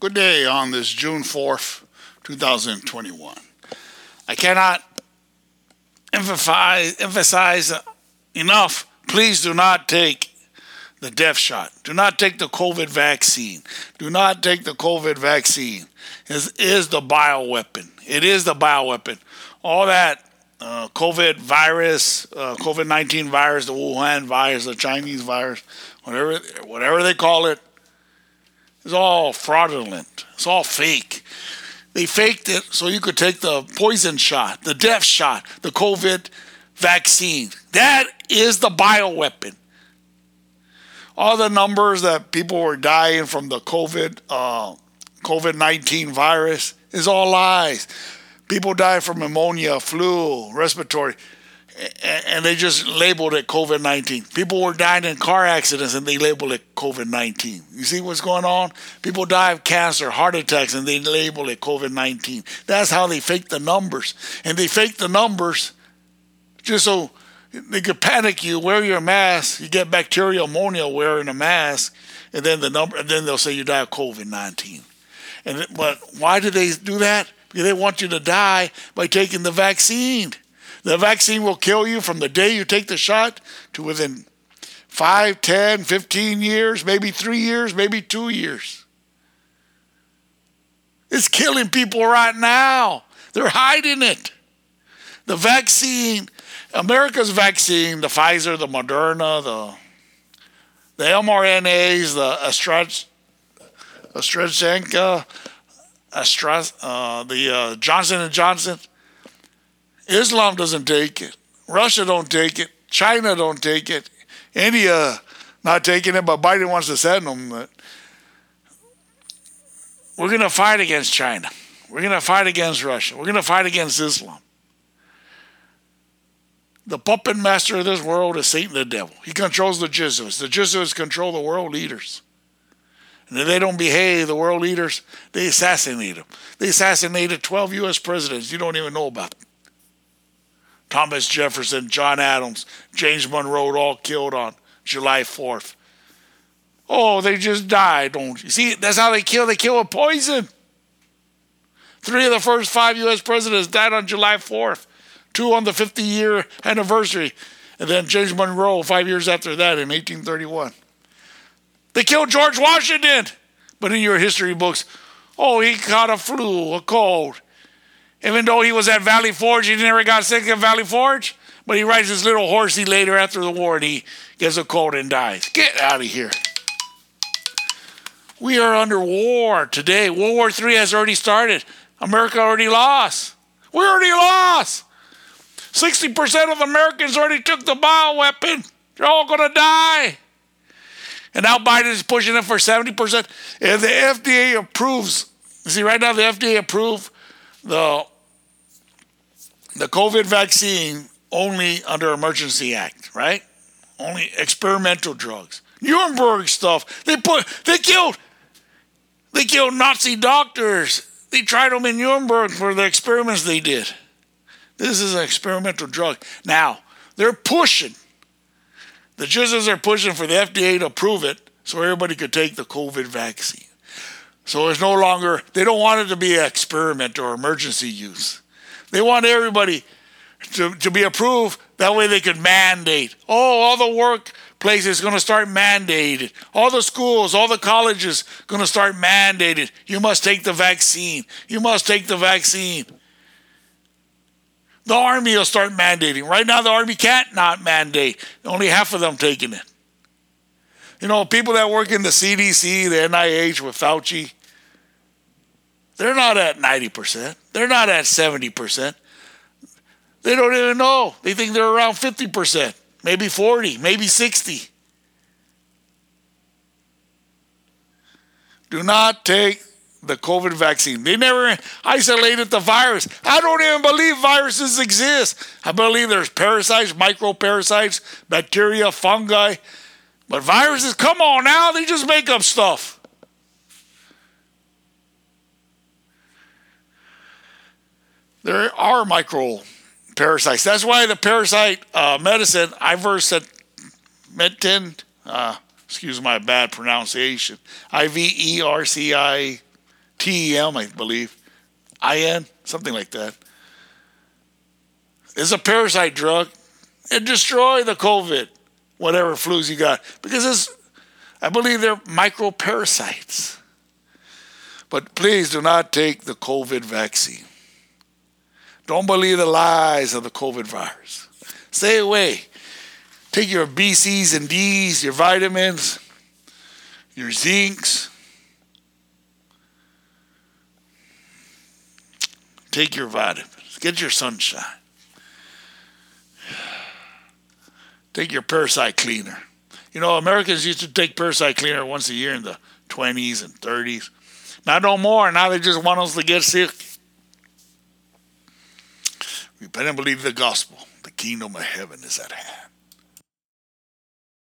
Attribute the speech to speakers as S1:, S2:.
S1: Good day on this June 4th, 2021. I cannot emphasize, emphasize enough. Please do not take the death shot. Do not take the COVID vaccine. Do not take the COVID vaccine. It is the bioweapon. It is the bioweapon. All that uh, COVID virus, uh, COVID 19 virus, the Wuhan virus, the Chinese virus, whatever, whatever they call it, is all fraudulent. It's all fake. They faked it so you could take the poison shot, the death shot, the COVID vaccine. That is the bioweapon. All the numbers that people were dying from the COVID uh, COVID 19 virus is all lies. People die from pneumonia, flu, respiratory, and they just labeled it COVID 19. People were dying in car accidents and they labeled it COVID 19. You see what's going on? People die of cancer, heart attacks, and they label it COVID 19. That's how they fake the numbers. And they fake the numbers just so they could panic you, wear your mask, you get bacterial pneumonia wearing a mask, and then the number, and then they'll say you die of COVID 19. And but why do they do that? Because they want you to die by taking the vaccine. The vaccine will kill you from the day you take the shot to within 5, 10, 15 years, maybe three years, maybe two years. It's killing people right now. They're hiding it. The vaccine, America's vaccine, the Pfizer, the Moderna, the the mRNAs, the Astra, AstraZeneca, Astra, uh, the uh, Johnson and Johnson. Islam doesn't take it. Russia don't take it. China don't take it. India not taking it, but Biden wants to send them. But we're going to fight against China. We're going to fight against Russia. We're going to fight against Islam. The puppet master of this world is Satan the devil. He controls the Jesuits. The Jesuits control the world leaders. And if they don't behave, the world leaders, they assassinate them. They assassinated 12 U.S. presidents you don't even know about. Thomas Jefferson, John Adams, James Monroe, all killed on July 4th. Oh, they just died, don't you? See, that's how they kill. They kill with poison. Three of the first five U.S. presidents died on July 4th, two on the 50 year anniversary, and then James Monroe five years after that in 1831. They killed George Washington. But in your history books, oh, he caught a flu, a cold. Even though he was at Valley Forge, he never got sick at Valley Forge. But he rides his little horsey later after the war and he gets a cold and dies. Get out of here. We are under war today. World War III has already started. America already lost. We already lost. 60% of Americans already took the bioweapon. They're all going to die. And now Biden is pushing it for 70%. If the FDA approves, see, right now the FDA approved the, the COVID vaccine only under Emergency Act, right? Only experimental drugs. Nuremberg stuff. They put they killed they killed Nazi doctors. They tried them in Nuremberg for the experiments they did. This is an experimental drug. Now, they're pushing the Jesuits are pushing for the FDA to approve it so everybody could take the COVID vaccine. So it's no longer, they don't want it to be an experiment or emergency use. They want everybody to, to be approved. That way they could mandate. Oh, all the workplaces going to start mandated. All the schools, all the colleges going to start mandated. You must take the vaccine. You must take the vaccine. The Army will start mandating. Right now, the Army can't not mandate. Only half of them taking it. You know, people that work in the CDC, the NIH with Fauci, they're not at 90%. They're not at 70%. They don't even know. They think they're around 50%, maybe 40, maybe 60. Do not take the COVID vaccine. They never isolated the virus. I don't even believe viruses exist. I believe there's parasites, microparasites, bacteria, fungi. But viruses, come on now, they just make up stuff. There are micro parasites. That's why the parasite uh, medicine, ivermectin, uh, excuse my bad pronunciation, I V E R C I TEM, I believe, IN, something like that. It's a parasite drug. It destroy the COVID, whatever flus you got, because it's, I believe they're microparasites. But please do not take the COVID vaccine. Don't believe the lies of the COVID virus. Stay away. Take your BCs and Ds, your vitamins, your zincs. Take your vitamins. Get your sunshine. Take your parasite cleaner. You know, Americans used to take parasite cleaner once a year in the 20s and 30s. Not no more. Now they just want us to get sick. We better believe the gospel. The kingdom of heaven is at hand.